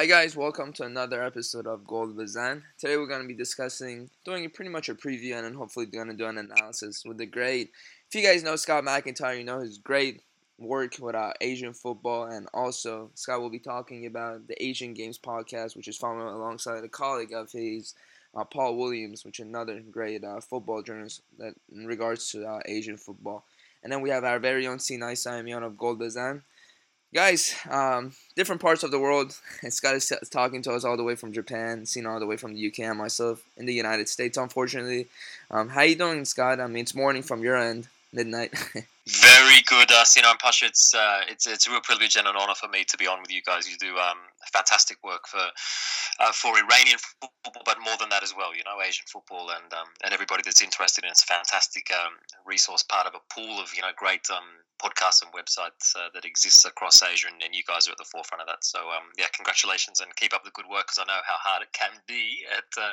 Hi guys, welcome to another episode of Gold Bazan. Today we're going to be discussing, doing pretty much a preview and then hopefully going to do an analysis with the great. If you guys know Scott McIntyre, you know his great work with uh, Asian football and also Scott will be talking about the Asian Games podcast, which is following alongside a colleague of his, uh, Paul Williams, which is another great uh, football journalist that in regards to uh, Asian football. And then we have our very own Sina Saemian of Gold Bazan guys, um, different parts of the world. Scott is talking to us all the way from Japan, Sina all the way from the UK, and myself in the United States. Unfortunately, um, how you doing, Scott? I mean, it's morning from your end, midnight. Very good, uh, Sina and Pasha. It's, uh, it's it's a real privilege and an honor for me to be on with you guys. You do um, fantastic work for uh, for Iranian football, but more than that as well. You know, Asian football and um, and everybody that's interested in it's a fantastic um, resource, part of a pool of you know great um, podcasts and websites uh, that exists across Asia, and, and, you guys are at the forefront of that. So um, yeah, congratulations and keep up the good work because I know how hard it can be at uh,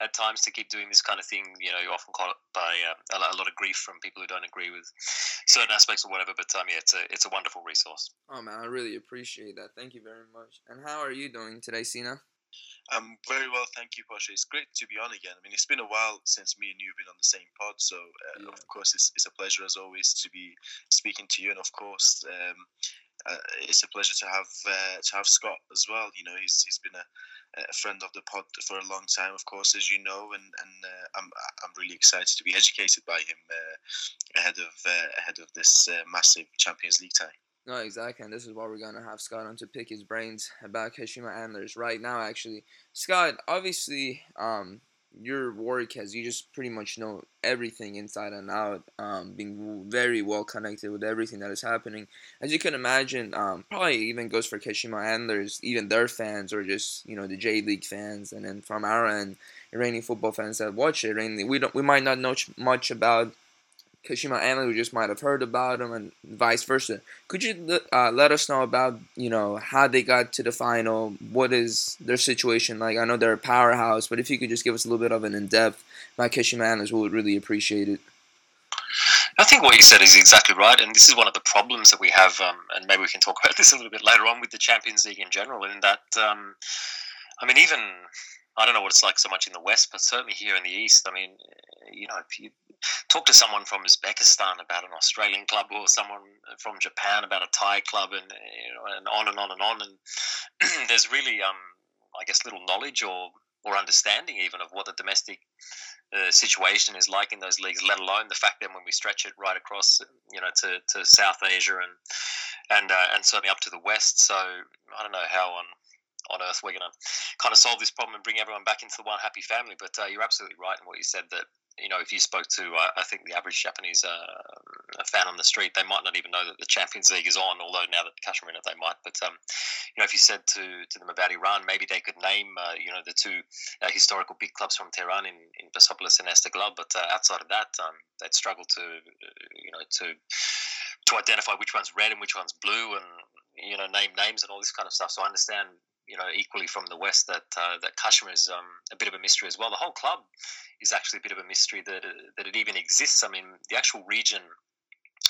at times to keep doing this kind of thing. You know, you often caught by uh, a lot of grief from people who don't agree with certain aspects or whatever. But um, yeah, it's a it's a wonderful resource. Oh man, I really appreciate that. Thank you very much. And how are you doing today, Sina? I'm very well, thank you, Pasha. It's great to be on again. I mean, it's been a while since me and you have been on the same pod, so uh, yeah. of course it's, it's a pleasure as always to be speaking to you, and of course um, uh, it's a pleasure to have uh, to have Scott as well. You know, he's he's been a, a friend of the pod for a long time, of course, as you know, and and uh, I'm I'm really excited to be educated by him uh, ahead of uh, ahead of this massive Champions League tie. No, exactly, and this is why we're gonna have Scott on to pick his brains about Kashima Antlers right now. Actually, Scott, obviously, um, your work has you just pretty much know everything inside and out, um, being very well connected with everything that is happening. As you can imagine, um, probably even goes for Kashima Antlers, even their fans or just you know the J League fans, and then from our end, Iranian football fans that watch it. Iranian, we don't, we might not know much about Kashima who just might have heard about them and vice versa. Could you uh, let us know about you know how they got to the final? What is their situation like? I know they're a powerhouse, but if you could just give us a little bit of an in depth about Kashima we would really appreciate it. I think what you said is exactly right, and this is one of the problems that we have, um, and maybe we can talk about this a little bit later on with the Champions League in general. In that, um, I mean, even I don't know what it's like so much in the West, but certainly here in the East, I mean, you know, talk to someone from Uzbekistan about an Australian club or someone from Japan about a Thai club, and you know, and on and on and on, and there's really, um, I guess, little knowledge or or understanding even of what the domestic uh, situation is like in those leagues. Let alone the fact that when we stretch it right across, you know, to, to South Asia and and uh, and certainly up to the West. So I don't know how on on earth we're going to kind of solve this problem and bring everyone back into the one happy family. But uh, you're absolutely right in what you said that you know, if you spoke to, uh, I think the average Japanese uh, fan on the street, they might not even know that the Champions League is on. Although now that the Kashima in it, they might. But um, you know, if you said to, to them about Iran, maybe they could name, uh, you know, the two uh, historical big clubs from Tehran in, in Persepolis and Esteghlal. But uh, outside of that, um, they'd struggle to, you know, to to identify which one's red and which one's blue, and you know, name names and all this kind of stuff. So I understand you know, equally from the west that uh, that Kashima is um, a bit of a mystery as well. The whole club is actually a bit of a mystery that uh, that it even exists. I mean, the actual region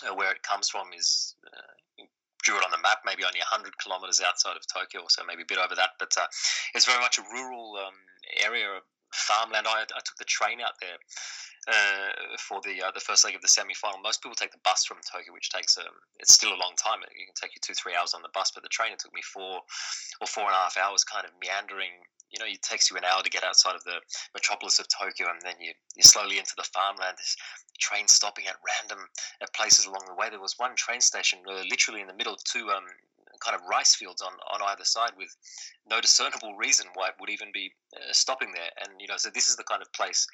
uh, where it comes from is. Uh, drew it on the map, maybe only 100 kilometers outside of Tokyo, so maybe a bit over that. But uh, it's very much a rural um, area, farmland. I, I took the train out there uh, for the uh, the first leg of the semi final. Most people take the bus from Tokyo, which takes um, it's still a long time. It you can take you two three hours on the bus, but the train it took me four or four and a half hours, kind of meandering. You know, it takes you an hour to get outside of the metropolis of Tokyo, and then you you slowly into the farmland. There's trains stopping at random at places along the way. There was one train station uh, literally in the middle, two um, kind of rice fields on, on either side with no discernible reason why it would even be uh, stopping there. And, you know, so this is the kind of place,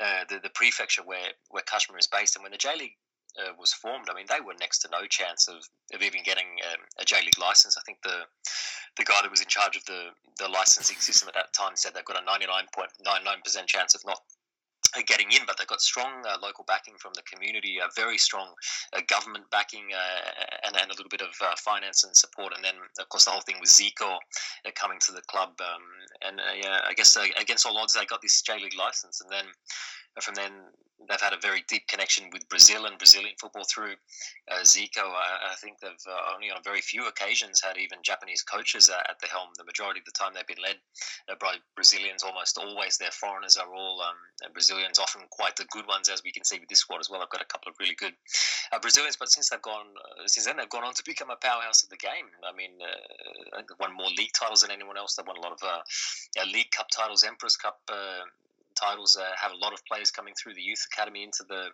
uh, the, the prefecture where, where Kashima is based. And when the J League uh, was formed, I mean, they were next to no chance of, of even getting um, a J League license. I think the the guy that was in charge of the, the licensing system at that time said they've got a 99.99% chance of not getting in, but they've got strong uh, local backing from the community, uh, very strong uh, government backing, uh, and, and a little bit of uh, finance and support. And then, of course, the whole thing with Zico uh, coming to the club. Um, and yeah, I guess against all odds, they got this J League license. And then from then, they've had a very deep connection with Brazil and Brazilian football through uh, Zico. I, I, think they've uh, only on very few occasions had even Japanese coaches uh, at the helm. The majority of the time they've been led uh, by Brazilians. Almost always their foreigners are all um, Brazilians, often quite the good ones, as we can see with this squad as well. I've got a couple of really good uh, Brazilians, but since they've gone, uh, since then they've gone on to become a powerhouse of the game. I mean, they've won more league titles than anyone else. They've won a lot of league cup titles, Emperors Cup titles. Uh, have a lot of players coming through the youth academy into the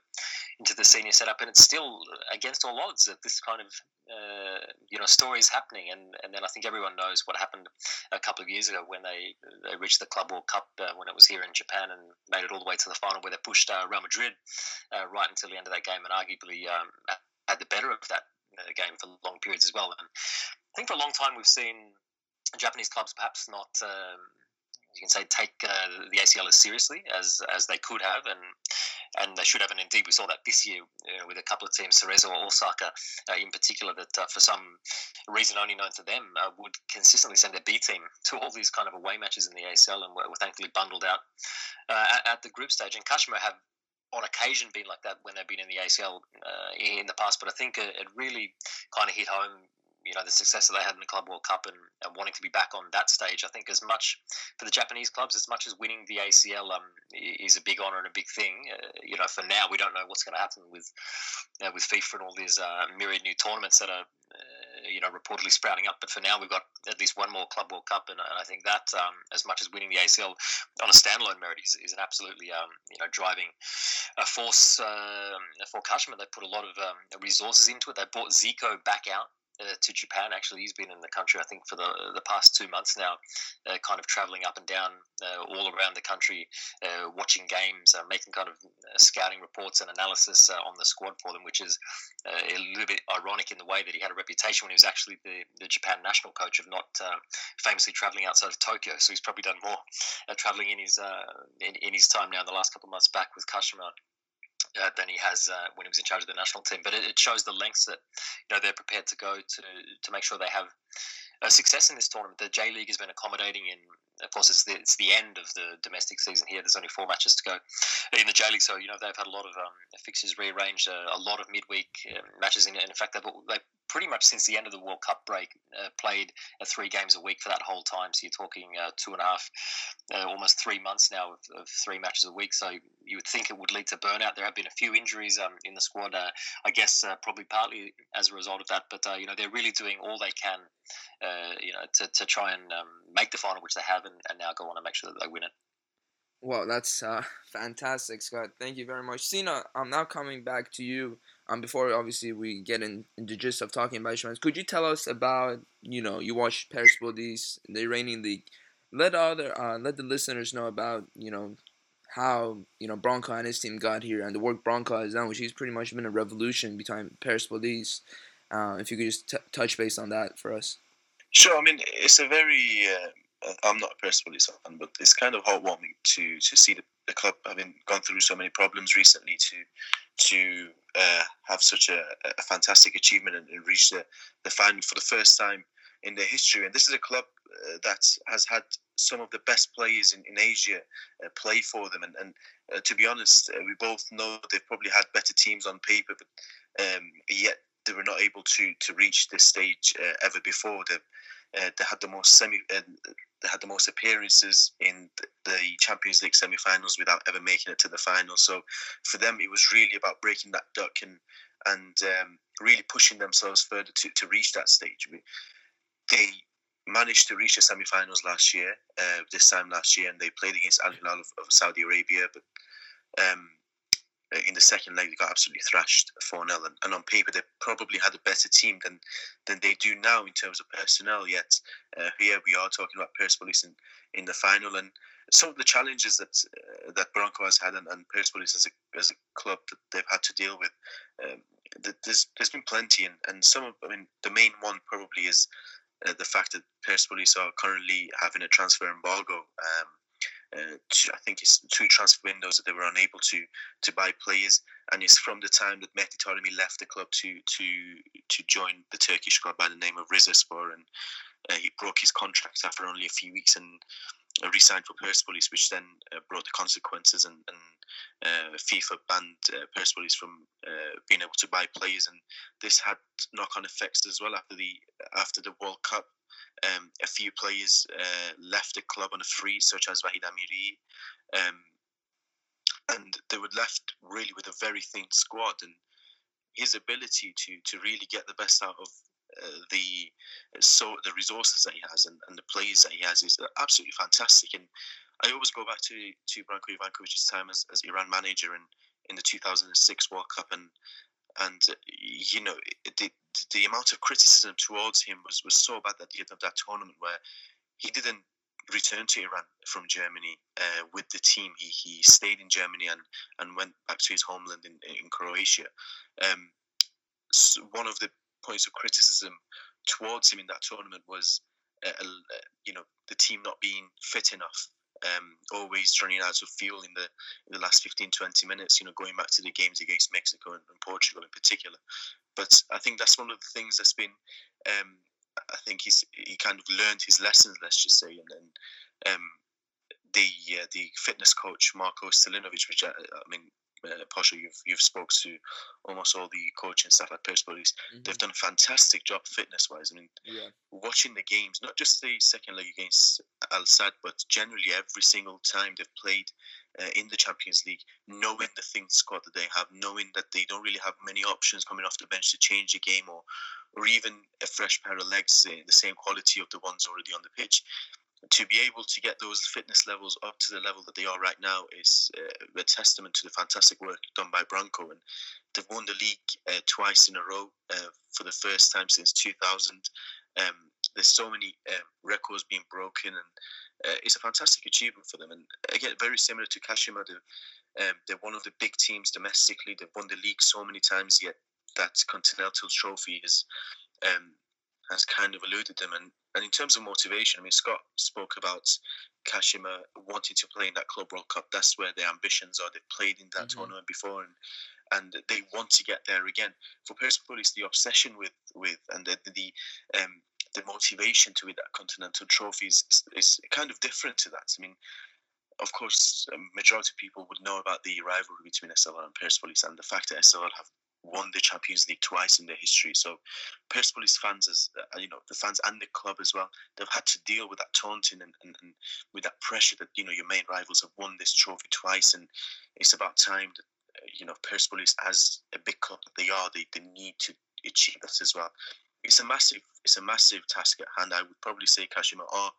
into the senior setup, and it's still against all odds that this kind of uh, you know story is happening. And and then I think everyone knows what happened a couple of years ago when they they reached the Club World Cup uh, when it was here in Japan and made it all the way to the final where they pushed uh, Real Madrid uh, right until the end of that game and arguably um, had the better of that uh, game for long periods as well. And I think for a long time we've seen Japanese clubs perhaps not. Um, you can say take uh, the ACL as seriously as as they could have, and and they should have. And indeed, we saw that this year know, with a couple of teams, Cerezo or Osaka uh, in particular, that uh, for some reason only known to them, uh, would consistently send their B team to all these kind of away matches in the ACL, and were, were thankfully bundled out uh, at, at, the group stage. And Kashima have on occasion been like that when they've been in the ACL uh, in the past, but I think it really kind of hit home you know the success that they had in the Club World Cup and, and, wanting to be back on that stage. I think as much for the Japanese clubs, as much as winning the ACL um, is a big honour and a big thing. Uh, you know, for now we don't know what's going to happen with uh, with FIFA and all these uh, myriad new tournaments that are. Uh, you know, reportedly sprouting up, but for now we've got at least one more Club World Cup, and, and I think that, um, as much as winning the ACL on a standalone merit, is, is an absolutely, um, you know, driving a force uh, for Kashima. They put a lot of um, resources into it. They brought Zico back out uh, to Japan. Actually, he's been in the country, I think, for the the past two months now, uh, kind of traveling up and down uh, all around the country, uh, watching games, uh, making kind of uh, scouting reports and analysis on the squad for them, which is a little bit ironic in the way that he had a reputation when he was actually the, the Japan national coach of not famously traveling outside of Tokyo. So he's probably done more traveling in his in, in, his time now in the last couple of months back with Kashima uh, than he has uh, when he was in charge of the national team. But it, it, shows the lengths that you know they're prepared to go to to make sure they have uh, success in this tournament. The J League has been accommodating in. Of course, it's the, it's the end of the domestic season here. There's only four matches to go in the J League, so you know they've had a lot of um, fixtures rearranged, uh, a lot of midweek uh, matches. In, in fact, they've, they pretty much since the end of the World Cup break, uh, played uh, three games a week for that whole time. So you're talking uh, two and a half, uh, almost three months now of, of, three matches a week. So you would think it would lead to burnout. There have been a few injuries um, in the squad. I guess probably partly as a result of that. But you know they're really doing all they can, you know, to, to try and um, make the final, which they have, and, and now go on and make sure that they win it. Well, that's uh, fantastic, Scott. Thank you very much. Sina, I'm now coming back to you um, before obviously we get in, in the gist of talking about instruments, could you tell us about you know you watched Persepolis, the Iranian league. Let other uh, let the listeners know about you know how you know Branko and his team got here and the work Branko has done, which he's pretty much been a revolution behind Persepolis. Uh, if you could just t- touch base on that for us. Sure. I mean, it's a very. Uh, I'm not a Persepolis fan, but it's kind of heartwarming to to see the, the club having gone through so many problems recently to to uh, have such a, a, fantastic achievement and, and reach the, the final for the first time in their history. And this is a club uh, that has had some of the best players in, in Asia uh, play for them. And, and uh, to be honest, uh, we both know they've probably had better teams on paper, but um, yet they were not able to to reach this stage uh, ever before. They've uh, they had the most semi, uh, they had the most appearances in the Champions League semi-finals without ever making it to the final. So for them, it was really about breaking that duck and and um, really pushing themselves further to, to reach that stage. They managed to reach the semi-finals last year, uh, this time last year, and they played against Al Hilal of, of Saudi Arabia, but. Um, in the second leg, they got absolutely thrashed 4 0. And, and, on paper, they probably had a better team than than they do now in terms of personnel. Yet, uh, here we are talking about Persepolis in, in the final. And some of the challenges that uh, that Branko has had and, and Persepolis as a, as a club that they've had to deal with, um, there's, there's been plenty. And, and some of, I mean, the main one probably is uh, the fact that Persepolis are currently having a transfer embargo. Um, uh, I think it's two transfer windows that they were unable to to buy players, and it's from the time that Mehdi Taremi left the club to to to join the Turkish club by the name of Rizespor, and uh, he broke his contract after only a few weeks, and re-signed for Persepolis, which then uh, brought the consequences and, and uh, FIFA banned uh, Persepolis from uh, being able to buy players, and this had knock-on effects as well after the after the World Cup. Um, a few players uh, left the club on a free, such as Vahid Amiri, um, and they were left really with a very thin squad. And his ability to to really get the best out of uh, the so the resources that he has and, and the players that he has is absolutely fantastic. And I always go back to to Branko Ivankovic's time as, as Iran manager in, in the 2006 World Cup, and and uh, you know the the amount of criticism towards him was was so bad at the end of that tournament where he didn't return to Iran from Germany uh, with the team. He he stayed in Germany and and went back to his homeland in in Croatia. Um, one of the points of criticism towards him in that tournament was, uh, uh, you know, the team not being fit enough. Um, always running out of fuel in the in the last 15 20 minutes you know going back to the games against Mexico and, and Portugal in particular but I think that's one of the things that's been um, I think he's he kind of learned his lessons let's just say and then um, the uh, the fitness coach Marco Stilinovic which I, I mean uh, you've you've spoke to almost all the coaching staff at Persepolis. Mm-hmm. They've done a fantastic job fitness wise. I mean, yeah. watching the games, not just the second leg against Al Sadd, but generally every single time they've played uh, in the Champions League, knowing the thing squad that they have, knowing that they don't really have many options coming off the bench to change the game or or even a fresh pair of legs, uh, the same quality of the ones already on the pitch to be able to get those fitness levels up to the level that they are right now is uh, a testament to the fantastic work done by Branko. And they've won the league uh, twice in a row uh, for the first time since 2000. Um, there's so many um, records being broken, and uh, it's a fantastic achievement for them. And again, very similar to Kashima, they're, um, they're one of the big teams domestically. They've won the league so many times, yet that Continental Trophy is um, has kind of eluded them. And, and in terms of motivation, I mean, Scott spoke about Kashima wanting to play in that Club World Cup. That's where their ambitions are. They've played in that mm-hmm. tournament before, and and they want to get there again. For Persepolis, the obsession with with and the the um, the motivation to win that Continental Trophy is, is, kind of different to that. I mean, of course, a majority of people would know about the rivalry between Esteghlal and Persepolis and the fact that Esteghlal have won the Champions League twice in their history. So Persepolis fans, as uh, you know, the fans and the club as well, they've had to deal with that taunting and, and, and, with that pressure that you know your main rivals have won this trophy twice, and it's about time that uh, you know Persepolis, as a big club that they are, they, they need to achieve this as well. It's a massive, it's a massive task at hand. I would probably say Kashima are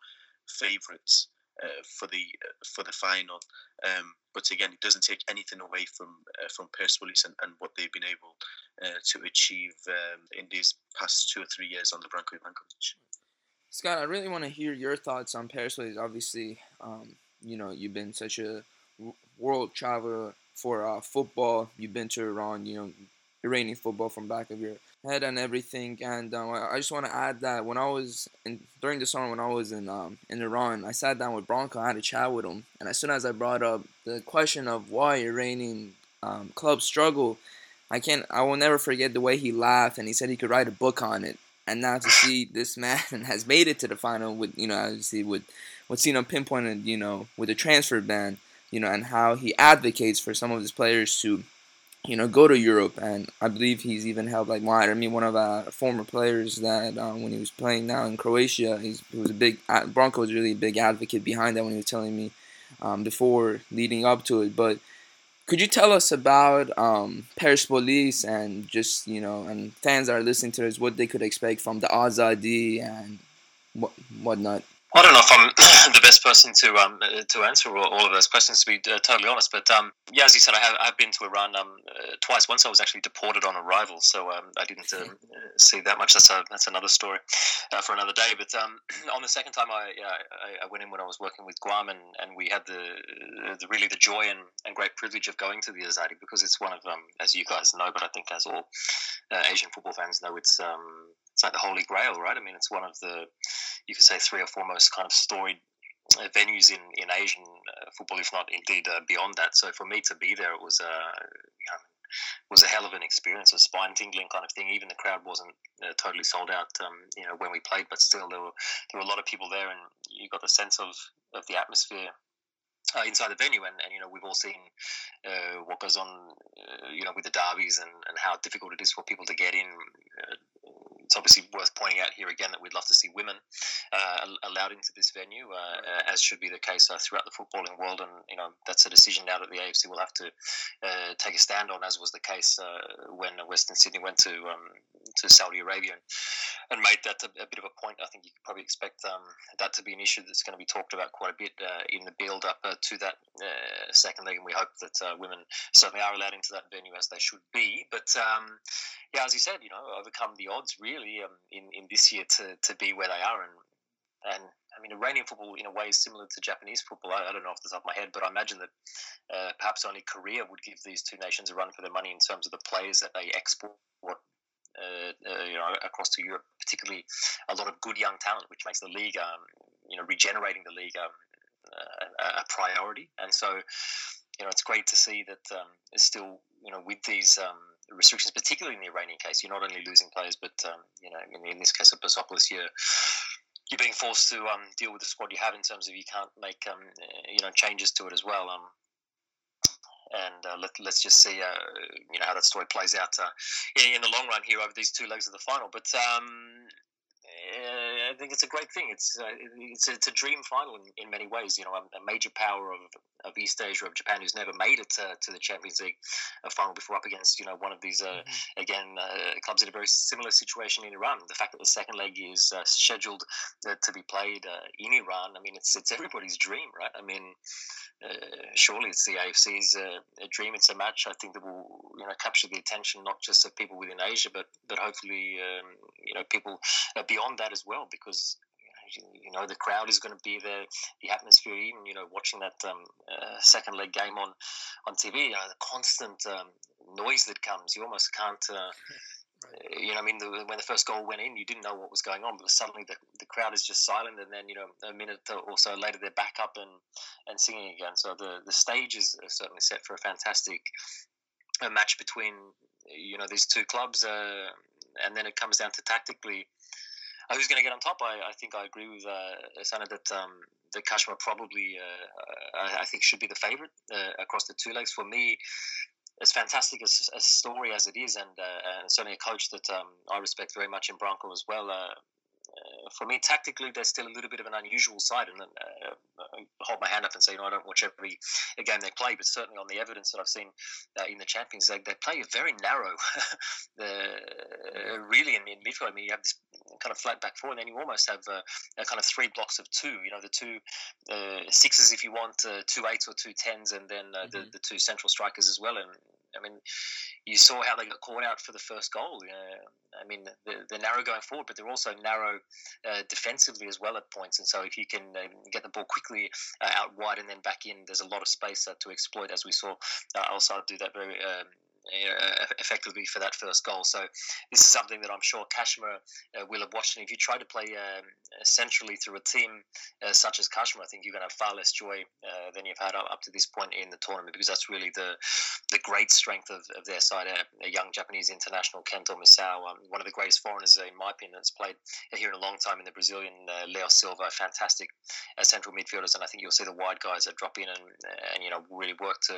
favourites uh, for the uh, for the final. Um, but again, it doesn't take anything away from uh, from Persepolis and, and what they've been able uh, to achieve um, in these past two or three years on the Branko Ivankovic. Scott, I really want to hear your thoughts on Persepolis. Obviously, um, you know you've been such a world traveler for uh, football. You've been to Iran. You know Iranian football from back of your head and everything. And um, I just want to add that when I was in during the summer when I was in um, in Iran, I sat down with Branko, I had a chat with him, and as soon as I brought up the question of why Iranian um, clubs struggle, I can't. I will never forget the way he laughed, and he said he could write a book on it. And now to see this man has made it to the final with you know obviously with what's you know pinpointed you know with the transfer ban you know and how he advocates for some of his players to you know, go to Europe. And I believe he's even helped like Wyatt. I mean, one of our former players that um, when he was playing now in Croatia, he was a big Branko was really a big advocate behind that when he was telling me um, before leading up to it. But could you tell us about um, Persepolis and just you know, and fans that are listening to this, what they could expect from the Azadi and what whatnot? I don't know if I'm the best person to um to answer all of those questions. To be uh, totally honest, but um yeah, as you said, I have I've been to Iran um uh, twice. Once I was actually deported on arrival, so um I didn't uh, see that much. That's a that's another story uh, for another day. But um on the second time, I I, I, went in when I was working with Guam, and, and we had the, the really the joy and, and great privilege of going to the Azadi because it's one of um as you guys know, but I think as all uh, Asian football fans know, it's um it's like the holy grail, right? I mean, it's one of the you could say three or four most kind of storied uh, venues in in Asian uh, football, if not indeed uh, beyond that. So for me to be there, it was uh, you know, was a hell of an experience, a spine tingling kind of thing. Even the crowd wasn't uh, totally sold out, um, you know, when we played, but still there were there were a lot of people there, and you got the sense of of the atmosphere uh, inside the venue, and, and you know we've all seen uh, what goes on, uh, you know, with the derbies and, and how difficult it is for people to get in. Uh, it's obviously worth pointing out here again that we'd love to see women uh, allowed into this venue, uh, as should be the case uh, throughout the footballing world. And you know that's a decision now that the AFC will have to uh, take a stand on, as was the case uh, when Western Sydney went to um, to Saudi Arabia and, and made that a, a, bit of a point. I think you could probably expect um, that to be an issue that's going to be talked about quite a bit uh, in the build up to that second leg, and we hope that women certainly are allowed into that venue as they should be. But um, yeah, as you said, you know, overcome the odds really um, in in this year to to be where they are, and and I mean, Iranian football in a way is similar to Japanese football. I, I don't know off the top of my head, but I imagine that uh, perhaps only Korea would give these two nations a run for their money in terms of the players that they export. Uh, uh, you know, across to Europe, particularly a lot of good young talent, which makes the league, um, you know, regenerating the league um, a, a, priority. And so, you know, it's great to see that um, it's still, you know, with these um, restrictions, particularly in the Iranian case. You're not only losing players, but um, you know, in, in, this case of Persepolis, you're you're being forced to um, deal with the squad you have in terms of you can't make um, you know changes to it as well. Um, and uh, let, us just see, uh, you know, how that story plays out uh, in, in, the long run here over these two legs of the final. But um, uh, I think it's a great thing. It's uh, it's, it's a dream final in, in many ways. You know, a, major power of, of East Asia of Japan who's never made it to, to the Champions League final before, up against you know one of these uh, mm-hmm. again uh, clubs in a very similar situation in Iran. The fact that the second leg is uh, scheduled uh, to be played in Iran, I mean, it's it's everybody's dream, right? I mean, uh, surely it's the AFC's uh, a dream. It's a match I think that will you know capture the attention not just of people within Asia, but but hopefully um, you know people uh, beyond that as well, because you know the crowd is going to be there, the atmosphere. Even you know watching that um, uh, second leg game on on TV, you know, the constant um, noise that comes, you almost can't. Uh, uh, you know, I mean, the, when the first goal went in, you didn't know what was going on, but suddenly the, the crowd is just silent, and then you know, a minute or so later, they're back up and, and singing again. So the the stage is certainly set for a fantastic a match between you know these two clubs, uh, and then it comes down to tactically uh, who's going to get on top. I, I think I agree with uh, Sina that um, that Kashima probably uh, I, I, think should be the favourite uh, across the two legs. For me, as fantastic as a story as it is, and, uh, and certainly a coach that um, I respect very much in Branko as well. Uh, uh, for me, tactically, there's still a little bit of an unusual side, and uh, hold my hand up and say, you know, I don't watch every game they play, but certainly on the evidence that I've seen uh, in the Champions League, they play a very narrow, uh, really in, in midfield. I mean, you have this kind of flat back four, and then you almost have uh, a kind of three blocks of two. You know, the two uh, sixes if you want, two eights or two tens, and then mm-hmm. the, the two central strikers as well. And I mean, you saw how they got caught out for the first goal. Know, I mean, they're, they're, narrow going forward, but they're also narrow uh, defensively as well at points. And so, if you can uh, get the ball quickly uh, out wide and then back in, there's a lot of space uh, to exploit, as we saw uh, Al Sadd do that very um, uh, effectively for that first goal. So this is something that I'm sure Kashima uh, will have watched. And if you try to play um, centrally through a team uh, such as Kashima, I think you're going to have far less joy uh, than you've had up to this point in the tournament because that's really the the great strength of, of their side. A, a, young Japanese international, Kento Misao, um, one of the greatest foreigners in my opinion that's played here in a long time in the Brazilian uh, Leo Silva, fantastic uh, central midfielders, and I think you'll see the wide guys that drop in and and you know really work to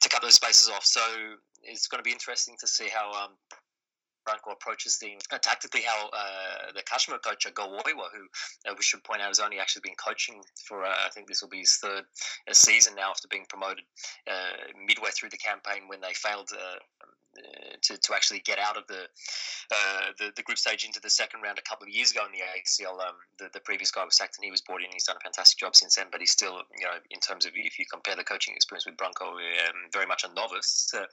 to cut those spaces off. So it's going to be interesting to see how um, Branko approaches things uh, tactically. How uh, the Kashima coach Go Oiwa, who uh, we should point out has only actually been coaching for uh, I think this will be his third uh, season now after being promoted uh, midway through the campaign when they failed uh, to, to actually get out of the, uh, the, the group stage into the second round a couple of years ago in the ACL. Um, the, the previous guy was sacked and he was brought in. He's done a fantastic job since then, but he's still, you know, in terms of if you compare the coaching experience with Branko, um, very much a novice uh,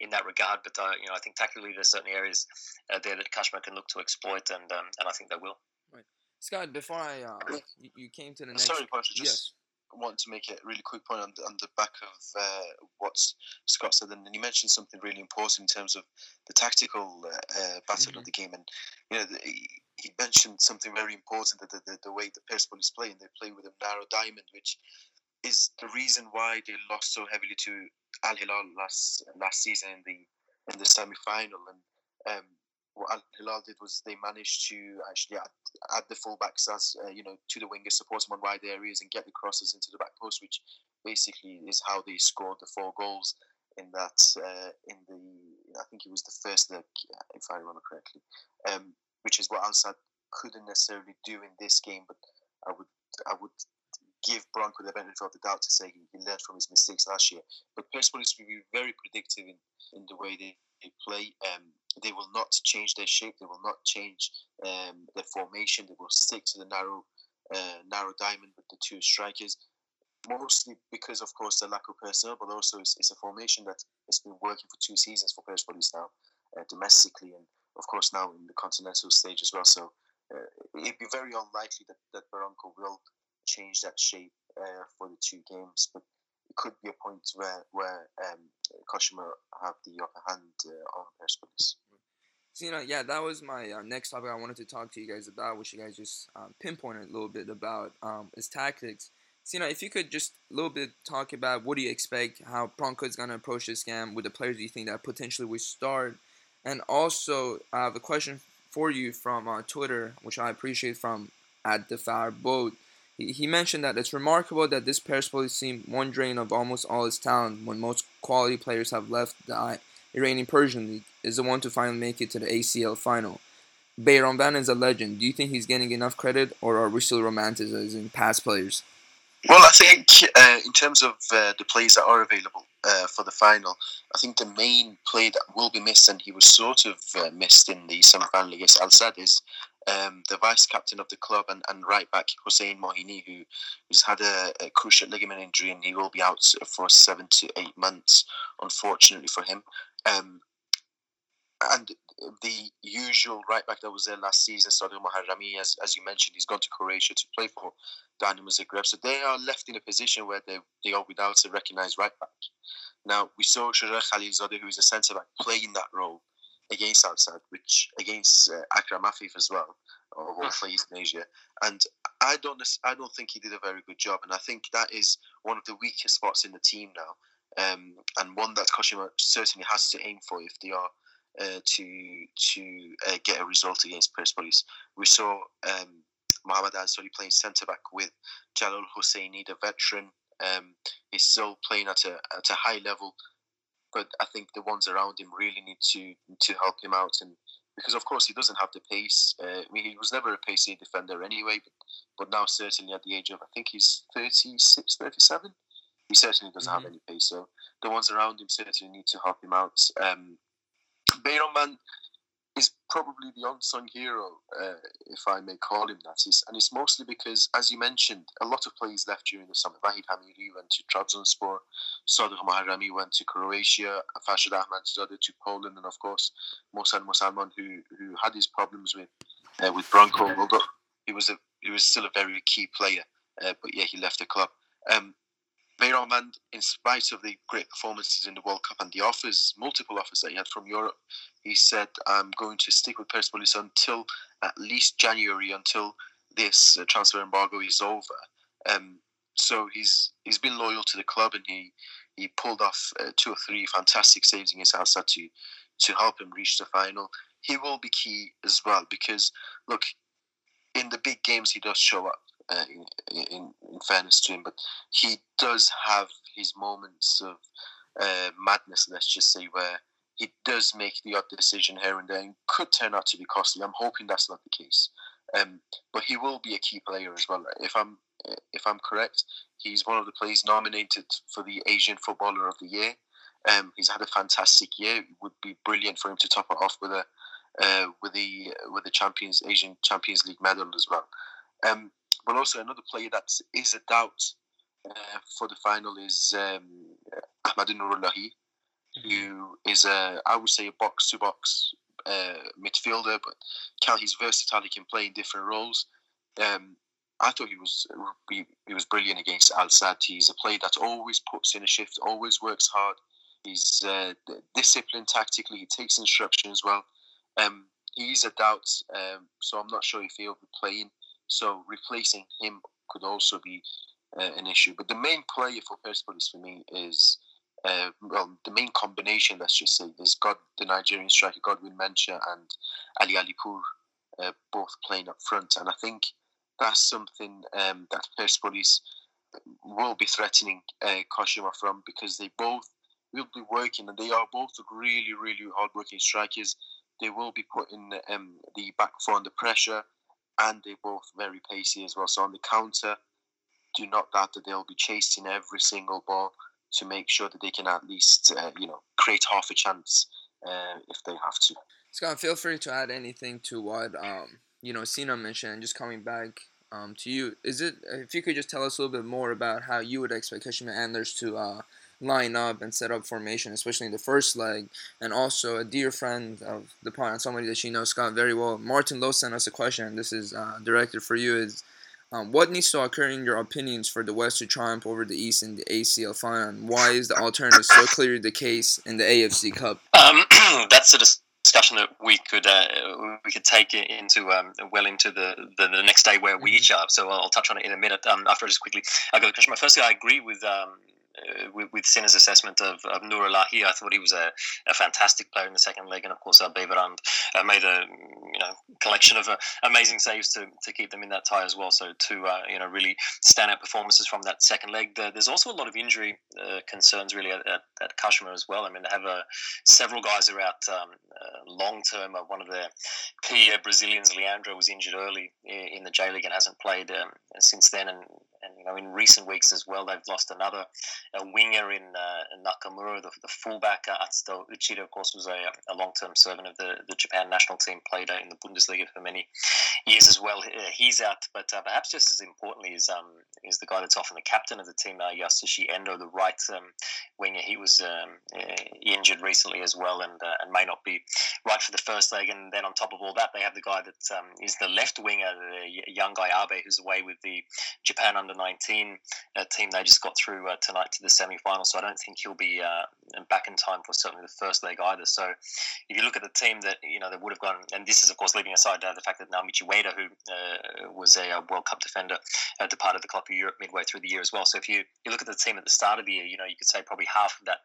in that regard. But uh, you know, I think tactically there's certain areas uh, there that Kashima can look to exploit, and um, and I think they will. Right, Scott. Before I uh, you, you, came to the next. Sorry, just yes want to make a really quick point on the, on the back of uh, what Scott said, and you mentioned something really important in terms of the tactical uh, uh, battle mm-hmm. of the game. And you know, the, he mentioned something very important that the, the, the way the Persepolis play, and they play with a narrow diamond, which is the reason why they lost so heavily to Al Hilal last last season in the in the semi final. And um, what Al Hilal did was they managed to actually add, add the fullbacks as uh, you know to the wingers, support them on wide areas, and get the crosses into the back post, which basically is how they scored the four goals in that uh, in the I think it was the first leg, if I remember correctly, um, which is what Al Sadd couldn't necessarily do in this game. But I would I would give Branko the benefit of the doubt to say he, he learned from his mistakes last year. But Persepolis will be very predictive in, in the way they, they play. Um, they will not change their shape. They will not change um, their formation. They will stick to the narrow uh, narrow diamond with the two strikers. Mostly because, of course, the lack of personnel, but also it's, it's a formation that has been working for two seasons for Persepolis now, uh, domestically, and of course now in the continental stage as well. So uh, it'd be very unlikely that that will change that shape uh, for the two games, but could be a point where where um, Kashima have the upper hand uh, on Persepolis. So, you know, yeah, that was my uh, next topic I wanted to talk to you guys about, which you guys just um, pinpointed a little bit about um, is tactics. So, you know, if you could just a little bit talk about what do you expect, how Branko is going to approach this game with the players you think that potentially will start, and also I have a question for you from uh, Twitter, which I appreciate from at the Fire Boat. He, mentioned that it's remarkable that this Persepolis team one drain of almost all its talent when most quality players have left the Iranian Persian League is the one to finally make it to the ACL final. Beiranvand is a legend. Do you think he's getting enough credit, or are we still romanticizing past players? Well, I think uh, in terms of uh, the players that are available uh, for the final, I think the main play that will be missed, and he was sort of uh, missed in the semi-final against Al Sadd, is um, the vice captain of the club and, and right back Hussein Mahini, who has had a, a, cruciate ligament injury and he will be out for seven to eight months, unfortunately for him. Um, and the usual right back that was there last season, Sadegh Moharrami, as, as you mentioned, he's gone to Croatia to play for Dynamo Zagreb. So they are left in a position where they, they are without a recognised right back. Now, we saw Shoja Khalilzadeh, who is a centre back, playing that role against Al Sadd, which against uh, Akram Afif as well, of all plays in Asia. And I don't, I don't think he did a very good job. And I think that is one of the weakest spots in the team now, um, and one that Kashima certainly has to aim for if they are uh, to to uh, get a result against Persepolis. We saw um, Mohamed Ansari playing centre back with Jalal Hosseini, the veteran. Um, he's still playing at a at a high level but I think the ones around him really need to to help him out and because of course he doesn't have the pace. Uh, I mean, he was never a pacey defender anyway, but, but now certainly at the age of I think he's 36, 37, he certainly doesn't mm-hmm. have any pace. So the ones around him certainly need to help him out. Um, Beiranvand is probably the unsung hero, uh, if I may call him that. And it's mostly because, as you mentioned, a lot of players left during the summer. Vahid Amiri went to Trabzonspor, Sadegh Moharrami went to Croatia, Farshad Ahmadzadeh to Poland, and of course, Mohsen Mosalman, who who had his problems with uh, with Branko, although he was a he was still a very key player, uh, but yeah, he left the club. Um, Beiranvand, in spite of the great performances in the World Cup and the offers, multiple offers that he had from Europe, he said, I'm going to stick with Persepolis until at least January, until this uh, transfer embargo is over. Um, so he's he's been loyal to the club and he he pulled off uh, two or three fantastic saves against Al Sadd to, to help him reach the final. He will be key as well because, look, in the big games he does show up uh, in, in, fairness to him, but he does have his moments of uh, madness, let's just say, where he does make the odd decision here and there and could turn out to be costly. I'm hoping that's not the case. Um, but he will be a key player as well. If I'm if I'm correct, he's one of the players nominated for the Asian Footballer of the Year. Um, he's had a fantastic year. It would be brilliant for him to top it off with a uh, with the with the Champions Asian Champions League medal as well. Um, but also another player that is a doubt uh, for the final is um, Ahmad Nurullahi, mm-hmm. who is a I would say a box to box midfielder, but can he's versatile. He can play in different roles. Um, I thought he was he, he was brilliant against Al Sadd. He's a player that always puts in a shift, always works hard. He's uh, disciplined tactically. He takes instruction as well. Um, he's a doubt, um, so I'm not sure if he'll be playing. So replacing him could also be uh, an issue. But the main player for Persepolis for me is uh, well, the main combination, let's just say, is God, the Nigerian striker Godwin Mensah and Ali Alipur uh, both playing up front, and I think that's something um, that Persepolis will be threatening uh, Kashima from because they both will be working, and they are both really, really hard-working strikers. They will be putting um, the back four under pressure, and they're both very pacey as well. So on the counter, do not doubt that they'll be chasing every single ball to make sure that they can at least, uh, you know, create half a chance uh, if they have to. Scott, feel free to add anything to what um, you know Sina mentioned. Just coming back um, to you, is it if you could just tell us a little bit more about how you would expect Kashima Antlers to uh, line up and set up formation, especially in the first leg, and also a dear friend of the pod and somebody that she knows Scott very well. Martin Lowe sent us a question. This is uh, directed for you. Is um, what needs to occur in your opinions for the West to triumph over the East in the ACL final? And why is the alternative so clearly the case in the AFC Cup? Um, that's a discussion that we could uh, we could take into um, well into the, the, the next day where we mm-hmm. each are. So I'll touch on it in a minute. Um, after I just quickly I got to question. Firstly, I agree with um, uh, with, with Sina's assessment of, of I thought he was a, a fantastic player in the second leg, and of course, uh, Beiranvand uh, made a you know collection of uh, amazing saves to, to keep them in that tie as well. So two uh, you know really standout performances from that second leg. there's also a lot of injury uh, concerns really at, at, as well. I mean, they have uh, several guys are out um, long term. one of their key Brazilians, Leandro, was injured early in the J League and hasn't played um, since then, and and you know in recent weeks as well they've lost another a winger in uh, Nakamura, the, the fullback. Uh, Atsuto Uchida, of course, was a, a long-term servant of the, the Japan national team, played uh, in the Bundesliga for many years as well. Uh, he's out, but uh, perhaps just as importantly is um, is the guy that's often the captain of the team, uh, Yasushi Endo, the right um, winger. He was um, uh, injured recently as well, and and may not be right for the first leg. And then on top of all that, they have the guy that um, is the left winger, the young guy Abe, who's away with the Japan under 19 team. They just got through tonight to the semi-final, so I don't think he'll be uh, back in time for certainly the first leg either. So if you look at the team that you know that would have gone, and this is of course leaving aside uh, the fact that Naomichi Ueda, who uh, was a, World Cup defender, uh, departed the club for Europe midway through the year as well. So if you, you look at the team at the start of the year, you know you could say probably half of that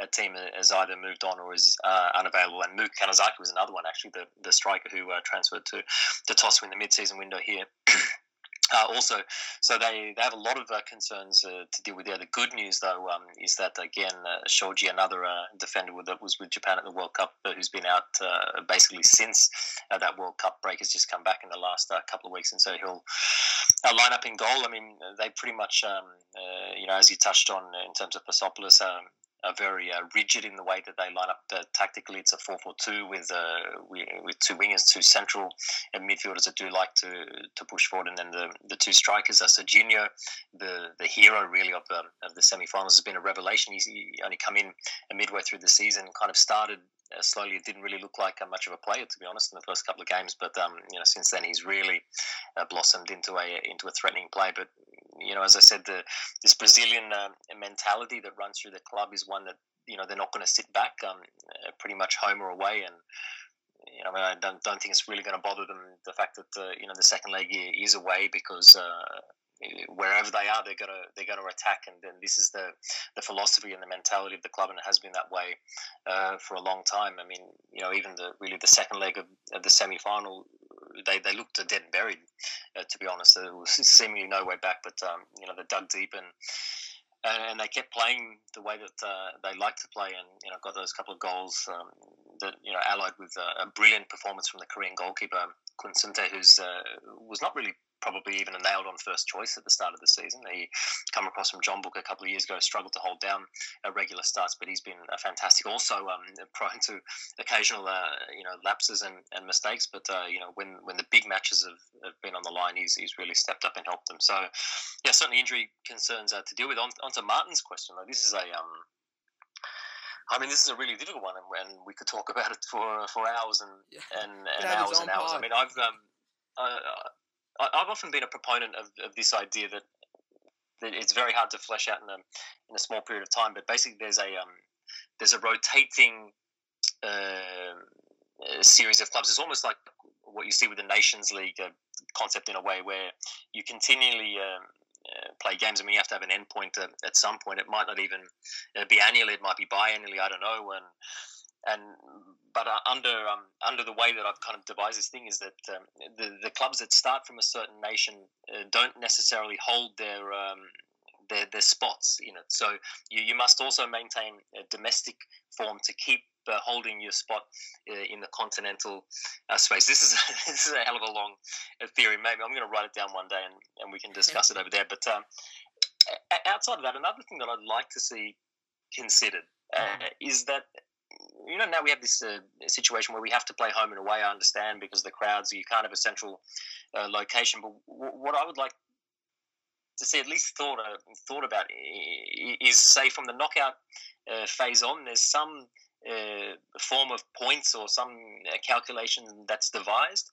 uh, team has either moved on or is uh, unavailable. And Muka Kanazaki was another one actually, the, the striker who transferred to to Tosu in the mid-season window here. Uh, also, so they, they have a lot of uh, concerns uh, to deal with there. The good news, though, um, is that again, uh, Shoji, another uh, defender that was with Japan at the World Cup, uh, who's been out basically since that World Cup break, has just come back in the last couple of weeks, and so he'll line up in goal. I mean, they pretty much, um, you know, as you touched on in terms of Persepolis, um, are very uh, rigid in the way that they line up uh, tactically. It's a 4 4 2 with, uh, with two wingers, two central and midfielders that do like to, to push forward, and then the, the two strikers are Serginho, the, the hero really of the, of the semi finals, has been a revelation. He's he only come in midway through the season, kind of started uh, slowly. It didn't really look like much of a player, to be honest, in the first couple of games. But um, you know, since then he's really uh, blossomed into a into a threatening play. But you know, as I said, the, this Brazilian uh, mentality that runs through the club is one that you know they're not going to sit back, um, uh, pretty much home or away, and you know, I, mean, I don't don't think it's really going to bother them the fact that uh, you know the second leg is away because uh, wherever they are, they're gonna they're gonna attack, and then this is the the philosophy and the mentality of the club, and it has been that way uh, for a long time. I mean, you know, even the really the second leg of, of the semi final, they they looked dead and buried. Uh, to be honest, there was seemingly no way back, but um, you know, they dug deep and. And, they kept playing the way that uh, they like to play, and you know, got those couple of goals um, that you know, allied with a, a, brilliant performance from the Korean goalkeeper Kwoun Sun-tae, who's uh, was not really probably even a nailed on first choice at the start of the season. He come across from Jeonbuk a couple of years ago, struggled to hold down regular starts, but he's been fantastic. Also um, prone to occasional uh, you know lapses and, and mistakes, but uh, you know when when the big matches have, have, been on the line, he's, he's really stepped up and helped them. So yeah, certainly injury concerns uh, to deal with. On, on to Martin's question, though, this is a um, I mean, this is a really difficult one, and, and we could talk about it for for hours and yeah. and, and hours and hours. Part. I mean, I've um, uh, I've often been a proponent of, of this idea that, that it's very hard to flesh out in a in a small period of time. But basically, there's a um, there's a rotating uh, series of clubs. It's almost like what you see with the Nations League uh, concept in a way, where you continually um, play games. I mean, you have to have an endpoint at, at some point. It might not even uh, be annually; it might be biannually. I don't know. And and but uh, under um, under the way that I've kind of devised this thing is that um, the the clubs that start from a certain nation uh, don't necessarily hold their um, their, their spots in it. So you, you must also maintain a domestic form to keep uh, holding your spot uh, in the continental uh, space. This is this is a hell of a long uh, theory. Maybe I'm going to write it down one day and, and we can discuss it over there. But um, outside of that, another thing that I'd like to see considered uh, mm. is that you know now we have this uh, situation where we have to play home and away. I understand because the crowds you can't have a central uh, location. But w- what I would like to see at least thought uh, thought about is say from the knockout uh, phase on, there's some uh, form of points or some uh, calculation that's devised,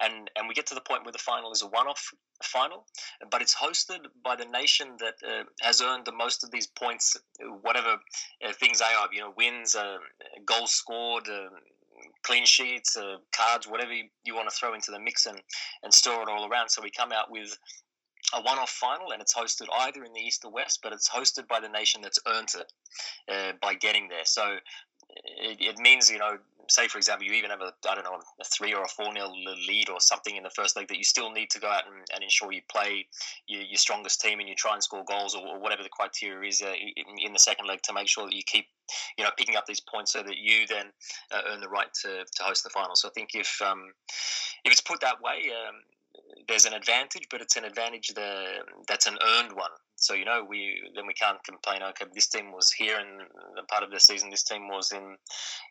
and and we get to the point where the final is a one-off final, but it's hosted by the nation that uh, has earned the most of these points, whatever uh, things they are, you know, wins, uh, goals scored. Clean sheets, cards, whatever you, you want to throw into the mix and, and store it all around. So we come out with a one-off final, and it's hosted either in the east or west, but it's hosted by the nation that's earned it uh, by getting there. So it, it, means you know, say for example, you even have a I don't know a three or a four nil lead or something in the first leg that you still need to go out and, and ensure you play your, your, strongest team and you try and score goals or, or whatever the criteria is uh, in, in, the second leg to make sure that you keep you know picking up these points so that you then uh, earn the right to, to host the final. So I think if um, if it's put that way. Um, there's an advantage, but it's an advantage that's an earned one. So you know, we then we can't complain. Okay, this team was here in the part of the season. This team was in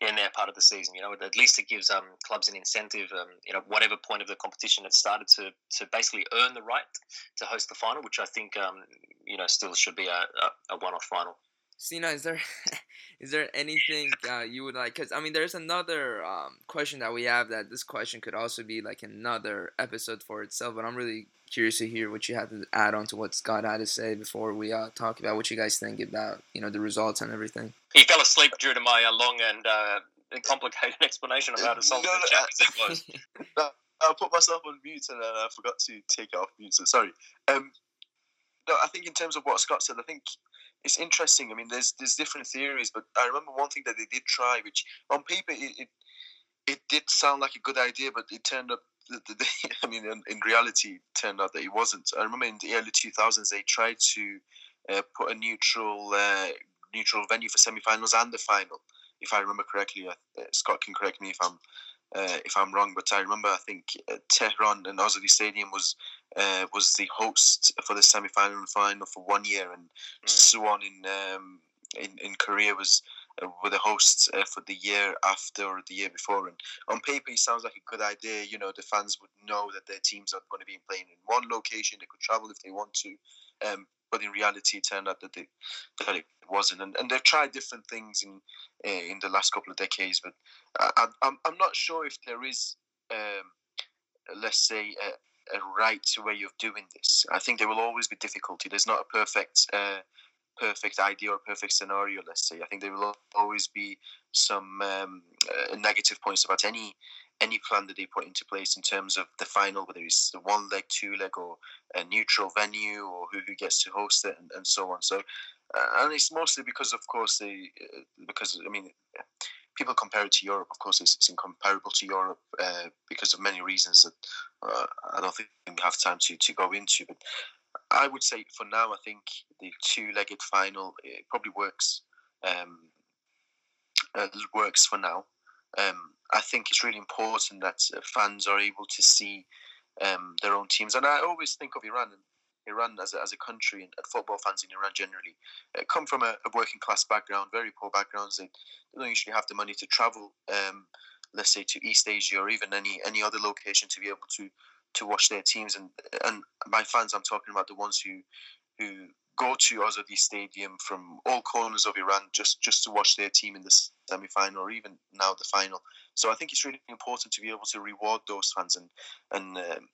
in their part of the season. You know, at least it gives um, clubs an incentive. Um, you know, whatever point of the competition it started to to basically earn the right to host the final, which I think um, you know still should be a, a, a one-off final. Sina, is there is there anything uh, you would like? Because I mean, there's another um, question that we have that this question could also be like another episode for itself. But I'm really curious to hear what you have to add on to what Scott had to say before we uh, talk about what you guys think about you know the results and everything. He fell asleep due to my uh, long and uh, complicated explanation about how to solve no, the no, no, I put myself on mute and then I forgot to take it off mute. So sorry. Um, no, I think in terms of what Scott said, I think it's interesting. I mean, there's there's different theories, but I remember one thing that they did try, which on paper it it, it did sound like a good idea, but it turned up. The, the, I mean, in, in, reality, it turned out that it wasn't. I remember in the early 2000s they tried to uh, put a neutral uh, neutral venue for semi-finals and the final, if I remember correctly. Uh, Scott can correct me if I'm uh, if I'm wrong, but I remember I think uh, Tehran and Azadi Stadium was uh, was the host for the semi final and final for one year, and mm. Suwon in, um, in in Korea was uh, were the hosts uh, for the year after or the year before. And on paper, it sounds like a good idea. You know, the fans would know that their teams are going to be playing in one location. They could travel if they want to. Um, but in reality, it turned out that, they, that it wasn't. And, and they've tried different things in uh, in the last couple of decades, but I, I'm I'm not sure if there is, um, let's say, a, a, right way of doing this. I think there will always be difficulty. There's not a perfect. Uh, perfect idea or perfect scenario let's say i think there will always be some um, uh, negative points about any any plan that they put into place in terms of the final, whether it's the one leg, two leg, or a neutral venue, or who, who gets to host it, and, and so on. So, uh, and it's mostly because, of course, they uh, because I mean, people compare it to Europe. Of course, it's, it's incomparable to Europe uh, because of many reasons that uh, I don't think we have time to to go into. But I would say for now, I think the two-legged final probably works. Um, uh, works for now. Um, I think it's really important that uh, fans are able to see um, their own teams. And I always think of Iran and Iran as a, as a country and, football fans in Iran generally uh, come from a, a, working class background, very poor backgrounds. They, they, don't usually have the money to travel, um, let's say, to East Asia or even any any other location to be able to to watch their teams. And and my fans, I'm talking about the ones who who go to Azadi Stadium from all corners of Iran just, just to watch their team in the semi final or even now the final. So I think it's really important to be able to reward those fans. And, and um,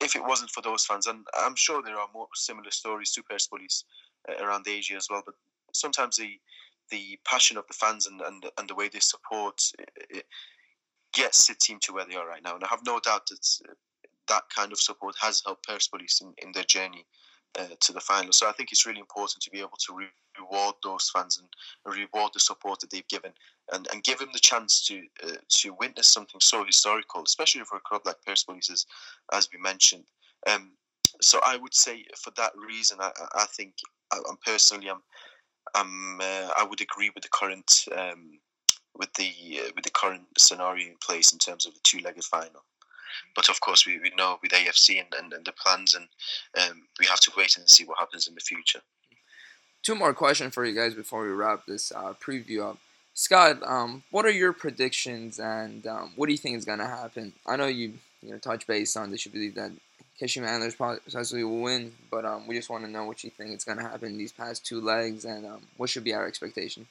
if it wasn't for those fans, and I'm sure there are more similar stories to Persepolis uh, around Asia as well, but sometimes the the passion of the fans and, and, and the way they support it gets the team to where they are right now. And I have no doubt that uh, that kind of support has helped Persepolis in, in their journey uh, to the final. So I think it's really important to be able to re- reward those fans and reward the support that they've given, and, and give them the chance to uh, to witness something so historical, especially for a club like Persepolis, as, as we mentioned. Um, so I would say for that reason, I, I think I'm personally I'm, I'm uh, I would agree with the current um, with the uh, with the current scenario in place in terms of the two-legged final. But of course, we, we know with AFC and, and, and the plans, and um, we have to wait and see what happens in the future. Two more questions for you guys before we wrap this uh, preview up. Scott, um, what are your predictions and um, what do you think is going to happen? I know you you know touch base on this. You believe that Kashima Antlers possibly will win, but um, we just want to know what you think is going to happen in these past two legs and um, what should be our expectation.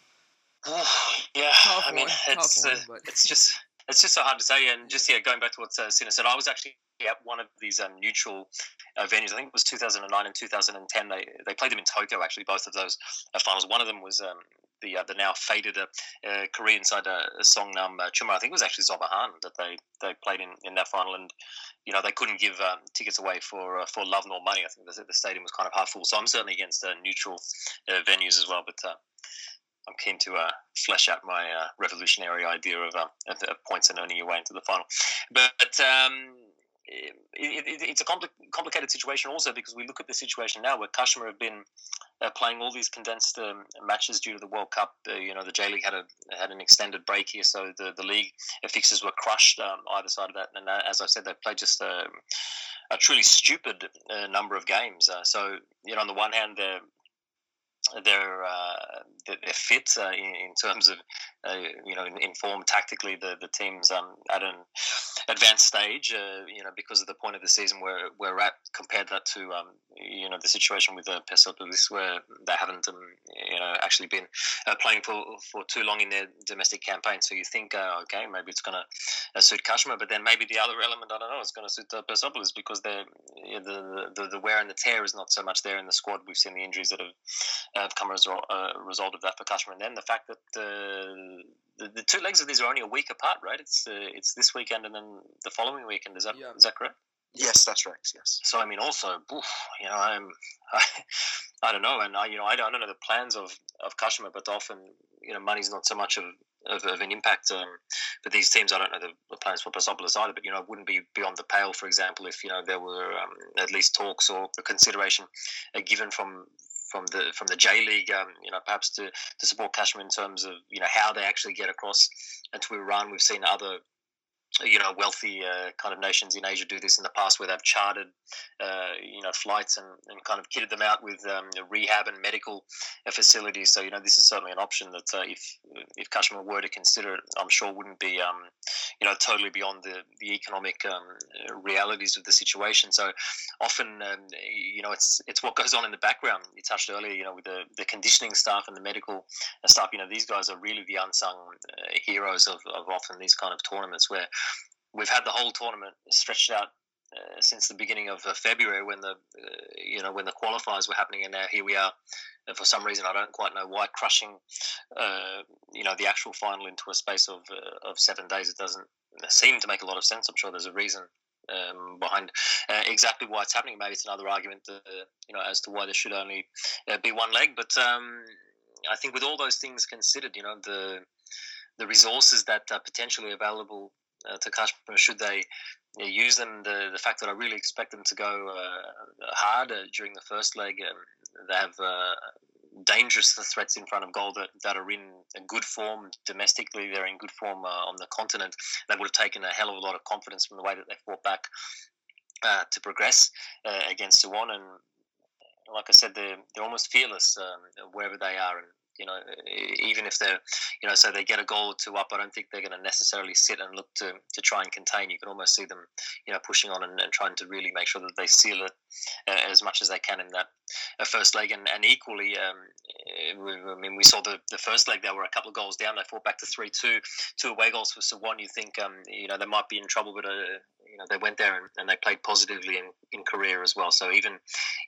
Uh, yeah, tough I mean, one, it's uh, one, it's just it's just so hard to say. And just yeah, going back to what uh, Sina said, I was actually at one of these um, neutral uh, venues. I think it was 2009 and 2010. They they played them in Tokyo. Actually, both of those uh, finals. One of them was um, the uh, the now faded uh, uh, Korean side uh, Seongnam uh, Chunma. I think it was actually Zob Ahan that they, they played in, in that final, and you know they couldn't give um, tickets away for uh, for love nor money. I think the, the stadium was kind of half full. So I'm certainly against uh, neutral uh, venues as well, but. I'm keen to uh, flesh out my uh, revolutionary idea of, uh, of, points and earning your way into the final. But um, it, it, it's a compli- complicated situation also because we look at the situation now where Kashima have been uh, playing all these condensed um, matches due to the World Cup. Uh, you know, the J League had a had an extended break here, so the the league fixes were crushed um, either side of that. And uh, as I said, they played just a, a truly stupid uh, number of games. so you know, on the one hand, they're they're uh, they're fit uh, in, in, terms of uh, you know in, in, form tactically the the teams um, at an advanced stage uh, you know because of the point of the season where we're at compared that to um, you know the situation with the Persepolis where they haven't um, you know actually been uh, playing for for too long in their domestic campaign. So you think uh, okay maybe it's going to suit Kashima but then maybe the other element I don't know is going to suit the Persepolis because the, the the the wear and the tear is not so much there in the squad. We've seen the injuries that have have come as a result of that for Kashima. And then the fact that the, the, the two legs of these are only a week apart, right? It's uh, it's this weekend and then the following weekend. Is that yeah. is that correct? Yes, that's right. Yes. So I mean, also, oof, you know, I'm, I, I don't know, and I, you know, I don't, I don't know the plans of of Kashima, but often, you know, money's not so much of of, of an impact um, for these teams. I don't know the, the plans for Persepolis either, but you know, it wouldn't be beyond the pale, for example, if you know there were um, at least talks or a consideration uh, given from from the from the J League, um, you know, perhaps to, to support Kashima in terms of you know how they actually get across into Iran. We've seen other you know, wealthy uh, kind of nations in Asia do this in the past, where they've chartered, uh, you know, flights and, and kind of kitted them out with um, rehab and medical uh, facilities. So, you know, this is certainly an option that uh, if if Kashima were to consider it, I'm sure wouldn't be, um, you know, totally beyond the the economic um, realities of the situation. So, often, um, you know, it's it's what goes on in the background. You touched earlier, you know, with the the conditioning staff and the medical staff. You know, these guys are really the unsung uh, heroes of, of often these kind of tournaments where we've had the whole tournament stretched out uh, since the beginning of uh, February when the uh, you know when the qualifiers were happening, and now here we are. And for some reason, I don't quite know why crushing uh, you know the actual final into a space of uh, of seven days. It doesn't seem to make a lot of sense. I'm sure there's a reason. Um, behind uh, exactly why it's happening, maybe it's another argument, you know, as to why there should only be one leg. But um, I think with all those things considered, you know, the the resources that are potentially available uh, to Kashima should they you know, use them. The the fact that I really expect them to go uh, hard during the first leg, they have uh, dangerous threats in front of goal that, that are in good form domestically. They're in good form uh, on the continent. They would have taken a hell of a lot of confidence from the way that they fought back uh, to progress against Suwon. And like I said, they're, they're almost fearless um, wherever they are. And you know, even if they're, you know, so they get a goal or two up, I don't think they're going to necessarily sit and look to, to try and contain. You can almost see them, you know, pushing on and, and trying to really make sure that they seal it uh, as much as they can in that uh, first leg. And, and equally, um, I mean, we saw the, the first leg, they were a couple of goals down. They fought back to 3 2, two away goals for Suwon. You think, um, you know, they might be in trouble, but, uh, you know, they went there and, and they played positively in, in Korea as well. So even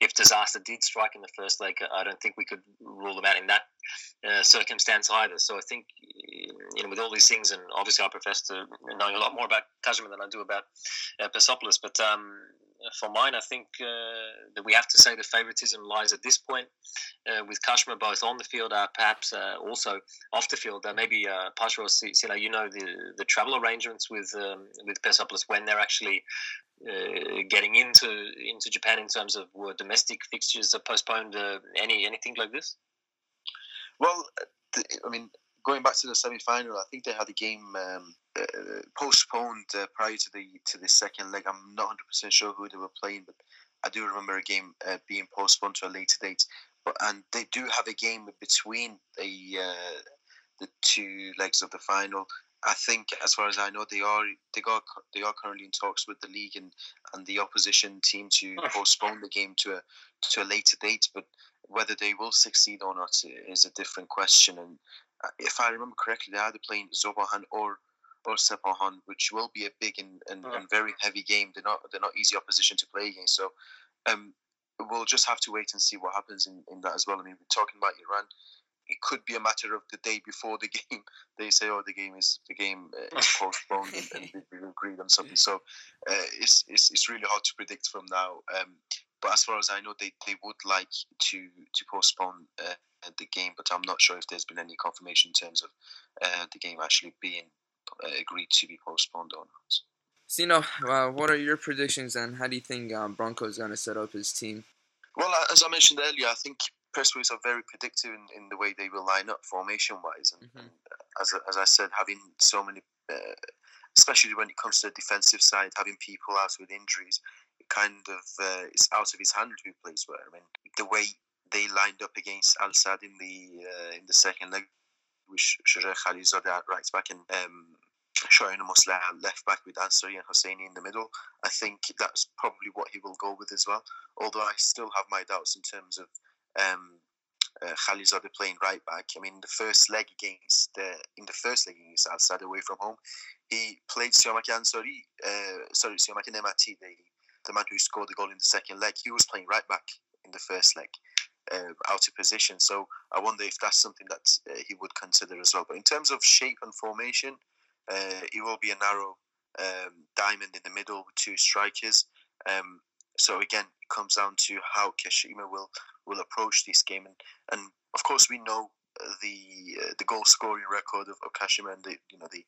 if disaster did strike in the first leg, I don't think we could rule them out in that uh, circumstance either. So I think you know with all these things, and obviously I profess to knowing a lot more about Kashima than I do about uh, but um, for mine, I think uh, that we have to say the favoritism lies at this point uh, with Kashima both on the field, uh, perhaps uh, also off the field. Uh, maybe uh, Pasha Sina, you know the the travel arrangements with um, with Persepolis when they're actually uh, getting into into Japan in terms of were domestic fixtures are postponed. any anything like this? Well, I mean, going back to the semi final, I think they had the game um, uh, postponed uh, prior to the to the second leg. I'm not 100 percent sure who they were playing, but I do remember a game uh, being postponed to a later date. But and they do have a game between the uh, the two legs of the final. I think, as far as I know, they are they are they are currently in talks with the league and, and the opposition team to postpone the game to a to a later date. But whether they will succeed or not is a different question. And if I remember correctly, they're either playing Zob Ahan or or Sepahan, which will be a big and, and, oh. and, very heavy game. They're not they're not easy opposition to play against. So um, we'll just have to wait and see what happens in, in that as well. I mean, we're talking about Iran. It could be a matter of the day before the game. They say, "Oh, the game is the game uh, is postponed," and, and we agreed on something. So uh, it's, it's it's really hard to predict from now. Um, but as far as I know, they, they would like to to postpone uh, the game, but I'm not sure if there's been any confirmation in terms of uh, the game actually being uh, agreed to be postponed or not. Know, uh, what are your predictions and how do you think um, Branko's going to set up his team? Well, as I mentioned earlier, I think Persepolis are very predictive in, in the way they will line up formation wise. And, mm-hmm. and as, as I said, having so many, uh, especially when it comes to the defensive side, having people out with injuries, it kind of uh, is out of his hand who plays where. I mean, the way they lined up against Al Sadd in the uh, in the second leg with Shoja Khalilzadeh at right back and um, Shayan Mosleh left back with Ansari and Hosseini in the middle. I think that's probably what he will go with as well. Although I still have my doubts in terms of um, uh, playing right back. I mean, the first leg against uh, in the first leg against Al Sadd away from home, he played Siamak Ansari, uh, sorry, Siamak Nemati, the, the man who scored the goal in the second leg. He was playing right back in the first leg uh, out of position. So I wonder if that's something that uh, he would consider as well. But in terms of shape and formation, uh, it will be a narrow um, diamond in the middle with two strikers. Um, so again, it comes down to how Kashima will will approach this game, and, and of course we know the uh, the goal scoring record of, of Kashima and the you know the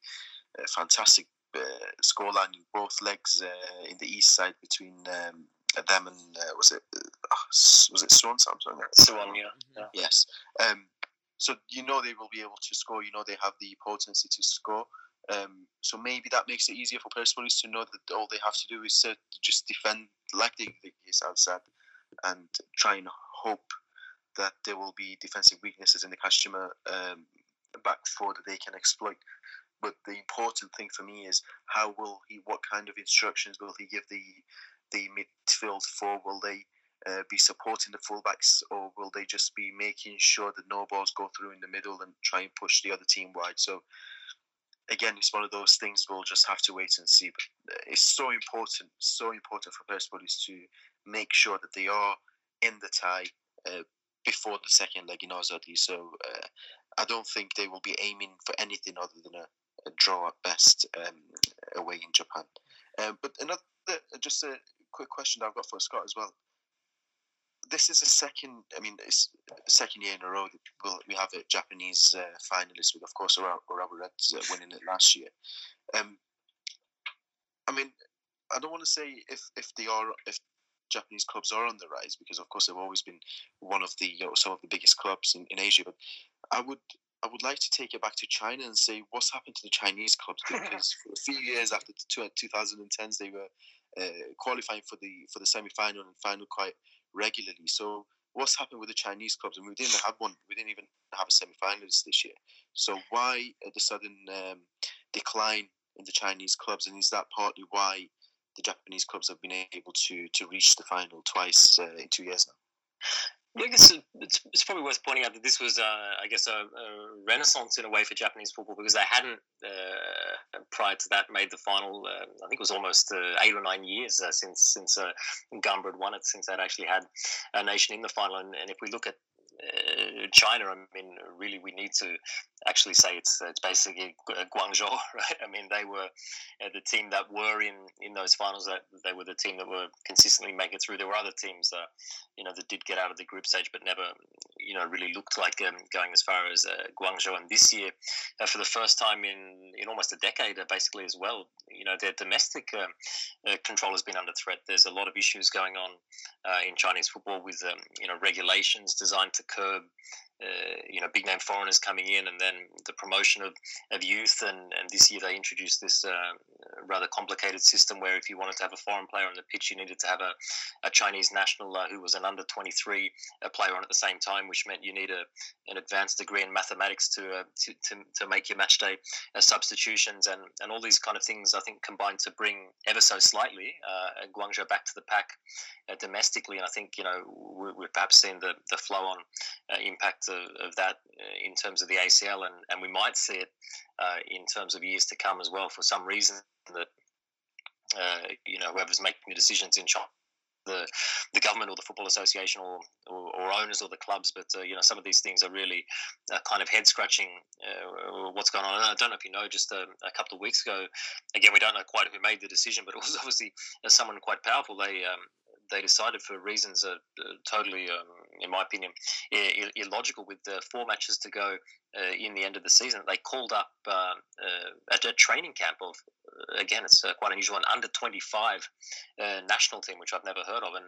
uh, fantastic uh, scoreline in both legs uh, in the east side between um, them and uh, was it uh, was it Suwon Samsung? Suwon, yeah. yeah. Yes. Um, so you know they will be able to score. You know they have the potency to score. Um, so maybe that makes it easier for Persepolis to know that all they have to do is to just defend like they, they have said, and try and hope that there will be defensive weaknesses in the Kashima um, back four that they can exploit. But the important thing for me is how will he, what kind of instructions will he give the the midfield four? Will they uh, be supporting the fullbacks, or will they just be making sure that no balls go through in the middle and try and push the other team wide? So again, it's one of those things we'll just have to wait and see. But uh, it's so important, so important for Persepolis to make sure that they are in the tie uh, before the second leg in Azadi. So uh, I don't think they will be aiming for anything other than a, a draw at best um, away in Japan. Um, but another, just a quick question I've got for Scott as well. This is a second. I mean, it's second year in a row that we have a Japanese uh, finalist with, of course, Urawa Reds uh, winning it last year. Um, I mean, I don't want to say if if they are if Japanese clubs are on the rise because, of course, they've always been one of the you know, some of the biggest clubs in, in Asia. But I would I would like to take it back to China and say what's happened to the Chinese clubs because for a few years after the 2010s they were uh, qualifying for the for the semi final and final quite regularly. So what's happened with the Chinese clubs? I mean, we didn't have one. We didn't even have a semi-finalist this year. So why the sudden um, decline in the Chinese clubs? And is that partly why the Japanese clubs have been able to to reach the final twice uh, in two years now? I guess it's, it's probably worth pointing out that this was, uh, I guess, a, a, renaissance in a way for Japanese football because they hadn't, uh, prior to that, made the final. Uh, I think it was almost uh, eight or nine years uh, since since uh, Gamba had won it, since they'd actually had a nation in the final. And, and if we look at uh, China, I mean, really, we need to actually say it's it's basically Guangzhou, right? I mean, they were uh, the team that were in in those finals. That they were the team that were consistently making through. There were other teams, uh, you know, that did get out of the group stage, but never, you know, really looked like um, going as far as uh, Guangzhou. And this year, uh, for the first time in in almost a decade, uh, basically as well, you know, their domestic um, control has been under threat. There's a lot of issues going on in Chinese football with um, you know regulations designed to curb uh, you know big name foreigners coming in, and then the promotion of, of youth. And, and this year they introduced this uh, rather complicated system where if you wanted to have a foreign player on the pitch, you needed to have a, a Chinese national uh, who was an under 23 uh, player on at the same time, which meant you need a, an advanced degree in mathematics to uh, to, to, to, make your match day uh, substitutions and, and all these kind of things. I think combined to bring ever so slightly Guangzhou back to the pack domestically. And I think you know we, we've perhaps seen the the flow on impact of, of that in terms of the ACL, and, and we might see it uh, in terms of years to come as well. For some reason that uh, you know whoever's making the decisions in China the the government or the football association or, or, or owners or the clubs. But uh, you know, some of these things are really uh, kind of head scratching. Uh, what's going on? And I don't know if you know. Just a, a, couple of weeks ago, again, we don't know quite who made the decision, but it was obviously someone quite powerful. They um, they decided for reasons uh, totally, um, in my opinion, illogical with the four matches to go uh, in the end of the season. They called up uh, at a training camp of, again, it's uh, quite unusual, an under 25 uh, national team, which I've never heard of, and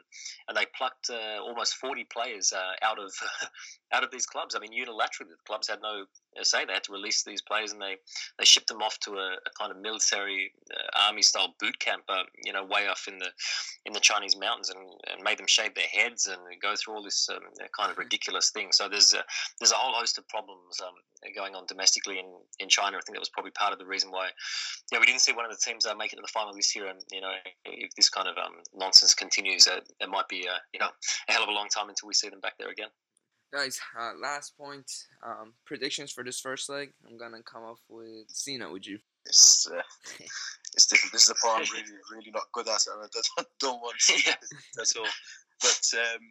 and they plucked uh, almost 40 players out of out of these clubs. I mean, unilaterally, the clubs had no say. They had to release these players, and they they shipped them off to a, a kind of military army style boot camp, you know, way off in the in the Chinese mountains, and, and made them shave their heads and go through all this um, kind of mm-hmm. ridiculous thing. So there's a, there's a whole host of problems um, going on domestically in, in China. I think that was probably part of the reason why, yeah, we didn't see one of the teams uh, make it to the final this year. And you know, if this kind of um, nonsense continues, uh, it might be uh, you know a hell of a long time until we see them back there again. Guys, uh, last point. Um, predictions for this first leg. I'm gonna come off with Sina. Would you? It's uh, it's different. This is a part I'm really really not good at, and I don't, don't want to yeah. at all. But um,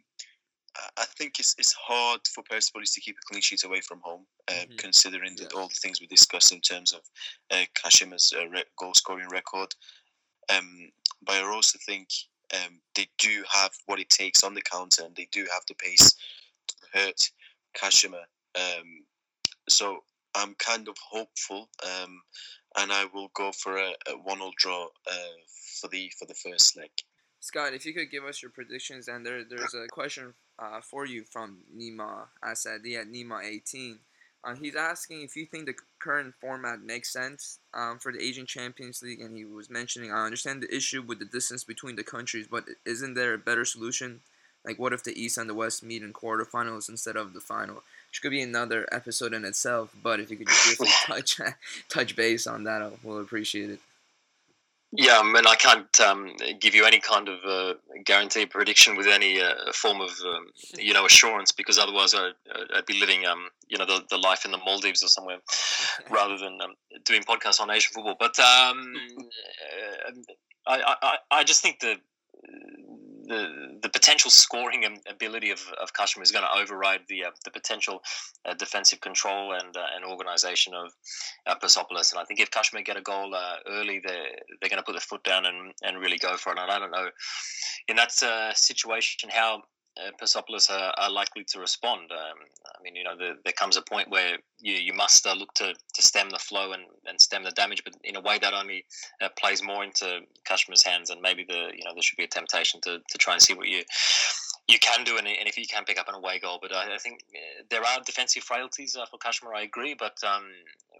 I think it's it's hard for Persepolis to keep a clean sheet away from home, uh, mm-hmm. considering the, all the things we discussed in terms of uh, Kashima's uh, re- goal scoring record. Um, but I also think um, they do have what it takes on the counter, and they do have the pace to hurt Kashima. Um, so I'm kind of hopeful, um, and I will go for a, a one-all draw uh, for the for the first leg. Scott, if you could give us your predictions, and there there's a question uh, for you from Nima Asadi at Nima 18. Uh, he's asking if you think the current format makes sense um, for the Asian Champions League, and he was mentioning I understand the issue with the distance between the countries, but isn't there a better solution? Like, what if the East and the West meet in quarterfinals instead of the final? Which could be another episode in itself. But if you could just briefly touch touch base on that, we'll appreciate it. Yeah, I mean, I can't um, give you any kind of uh, guarantee prediction with any uh, form of, um, you know, assurance because otherwise I'd, I'd be living, um, you know, the, the life in the Maldives or somewhere rather than um, doing podcasts on Asian football. But um, I, I, I just think that the the potential scoring ability of, of Kashima is going to override the uh, the potential uh, defensive control and uh, and organisation of uh. And I think if Kashima get a goal uh, early, they're they're going to put their foot down and, and really go for it. And I don't know in that uh, situation how uh, Persepolis are, are, likely to respond. Um, I mean, you know, the, there comes a point where you, you must uh, look to, to stem the flow and, and stem the damage, but in a way that only uh, plays more into Kashima's hands, and maybe the you know there should be a temptation to, to try and see what you you can do, and, and if you can pick up an away goal. But I, I think uh, there are defensive frailties uh, for Kashima. I agree, but um,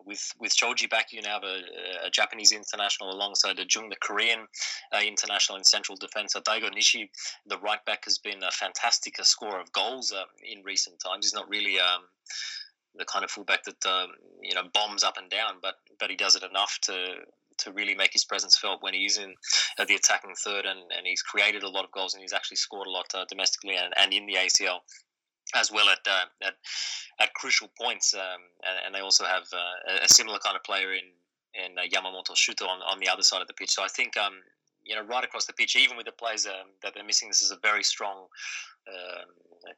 with with Shoji back, you now have a, a, Japanese international alongside a Jung, the Korean uh, international in central defence. Daigo Nishi, the right back, has been fantastic a scorer of goals uh, in recent times. He's not really um, the kind of fullback that um, you know bombs up and down, but but he does it enough to to really make his presence felt when he's in uh, the attacking third, and, and he's created a lot of goals and he's actually scored a lot uh, domestically and, and in the ACL as well at uh, at, at, crucial points. Um, and, and, they also have uh, a similar kind of player in in uh, Yamamoto Shuto on, on the other side of the pitch. So I think um, you know right across the pitch, even with the players um, that they're missing, this is a very strong um,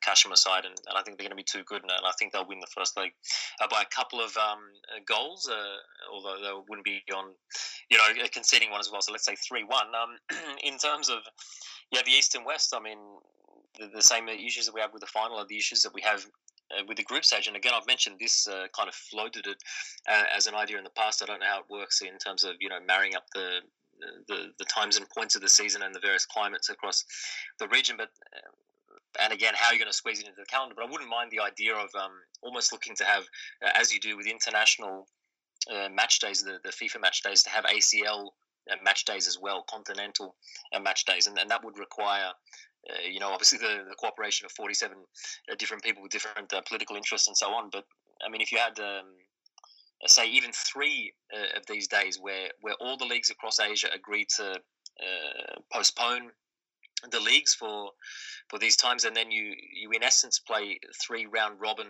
Kashima side, and, and, I think they're going to be too good, and, and, I think they'll win the first leg uh, by a couple of um, goals, uh, although they wouldn't be on, you know, conceding one as well. So let's say three one. Um, in terms of yeah, the East and West, I mean, the, the, same issues that we have with the final are the issues that we have. Uh, with the group stage, and again, I've mentioned this, uh, kind of floated it uh, as an idea in the past. I don't know how it works in terms of you know marrying up the the, the times and points of the season and the various climates across the region. But and again, how you're going to squeeze it into the calendar. But I wouldn't mind the idea of um, almost looking to have, uh, as you do with international uh, match days, the, the FIFA match days, to have ACL uh, match days as well, continental uh, match days, and, and that would require. Uh, you know, obviously the, the cooperation of 47 uh, different people with different political interests and so on. But I mean, if you had um, say even three uh, of these days where where all the leagues across Asia agreed to uh, postpone the leagues for for these times, and then you you in essence play three round robin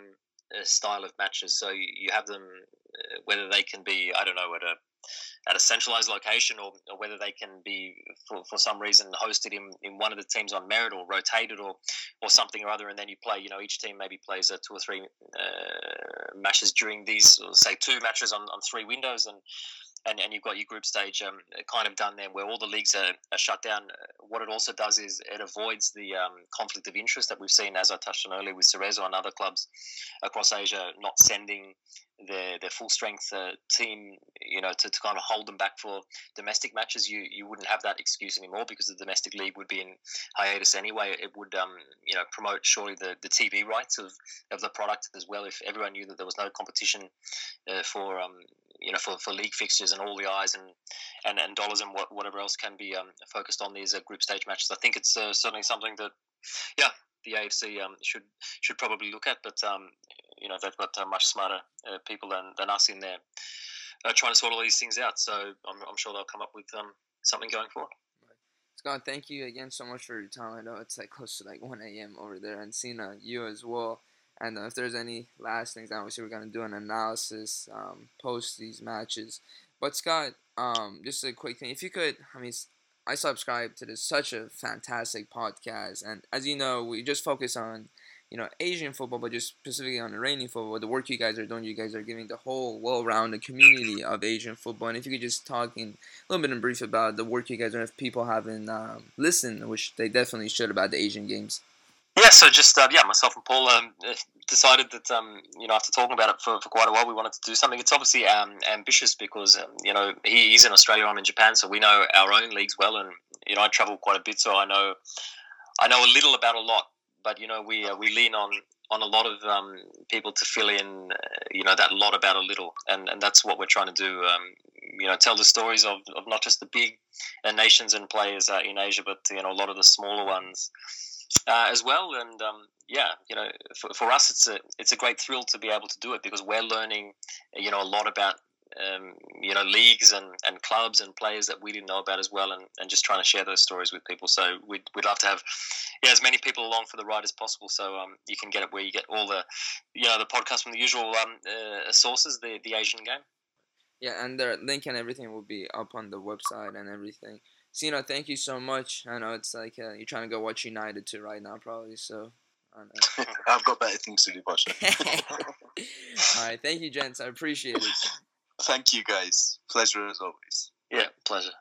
uh, style of matches. So you, you have them uh, whether they can be I don't know at a at a centralized location or, or whether they can be for, for some reason hosted in, in one of the teams on merit or rotated or or something or other and then you play you know each team maybe plays uh, two or three uh, matches during these say two matches on, on three windows and and, and you've got your group stage um, kind of done there where all the leagues are, are, shut down. What it also does is it avoids the um, conflict of interest that we've seen, as I touched on earlier, with Cerezo and other clubs across Asia not sending their their full strength uh, team, you know, to, to kind of hold them back for domestic matches. You you wouldn't have that excuse anymore because the domestic league would be in hiatus anyway. It would um, you know promote surely the, the TV rights of, of the product as well. If everyone knew that there was no competition uh, for um, you know for, for league fixtures and all the eyes and and, and dollars and what, whatever else can be um, focused on these uh, group stage matches. I think it's uh, certainly something that yeah the AFC um, should should probably look at. But um, you know they've got uh, much smarter uh, people than, than us in there uh, trying to sort all these things out. So I'm, I'm sure they'll come up with um, something going forward. Scott, thank you again so much for your time. I know it's like close to like 1 a.m. over there, and seeing uh, you as well. And uh, if there's any last things, obviously we're gonna do an analysis um, post these matches. But Scott, um, just a quick thing, if you could, I mean, I subscribe to this such a fantastic podcast, and as you know, we just focus on you know Asian football, but just specifically on Iranian football. The work you guys are doing, you guys are giving the whole well-rounded community of Asian football. And if you could just talk in a little bit in brief about the work you guys are, if people haven't um, listened, which they definitely should, about the Asian games. Yeah, so just uh, yeah, myself and Paul um, decided that um, you know after talking about it for, for quite a while, we wanted to do something. It's obviously um, ambitious because um, you know he, he's in Australia, I'm in Japan, so we know our own leagues well, and you know I travel quite a bit, so I know I know a little about a lot but you know we uh, we lean on on a lot of um, people to fill in, uh, you know, that lot about a little, and and that's what we're trying to do. You know, tell the stories of, of not just the big uh, nations and players uh, in Asia, but you know, a lot of the smaller ones uh, as well. And um, yeah, you know, for, for us, it's a it's a great thrill to be able to do it because we're learning, you know, a lot about um, you know, leagues and, and clubs and players that we didn't know about as well, and, and just trying to share those stories with people. So we'd, we'd love to have yeah as many people along for the ride as possible. So um, you can get it where you get all the you know the podcast from the usual um, uh, sources, the the Asian game. Yeah, and the link and everything will be up on the website and everything. Sina, thank you so much. I know it's like uh, you're trying to go watch United too right now, probably. So. I've got better things to do, Pasha. All right, thank you, gents. I appreciate it. Thank you, guys. Pleasure as always. Yeah, pleasure.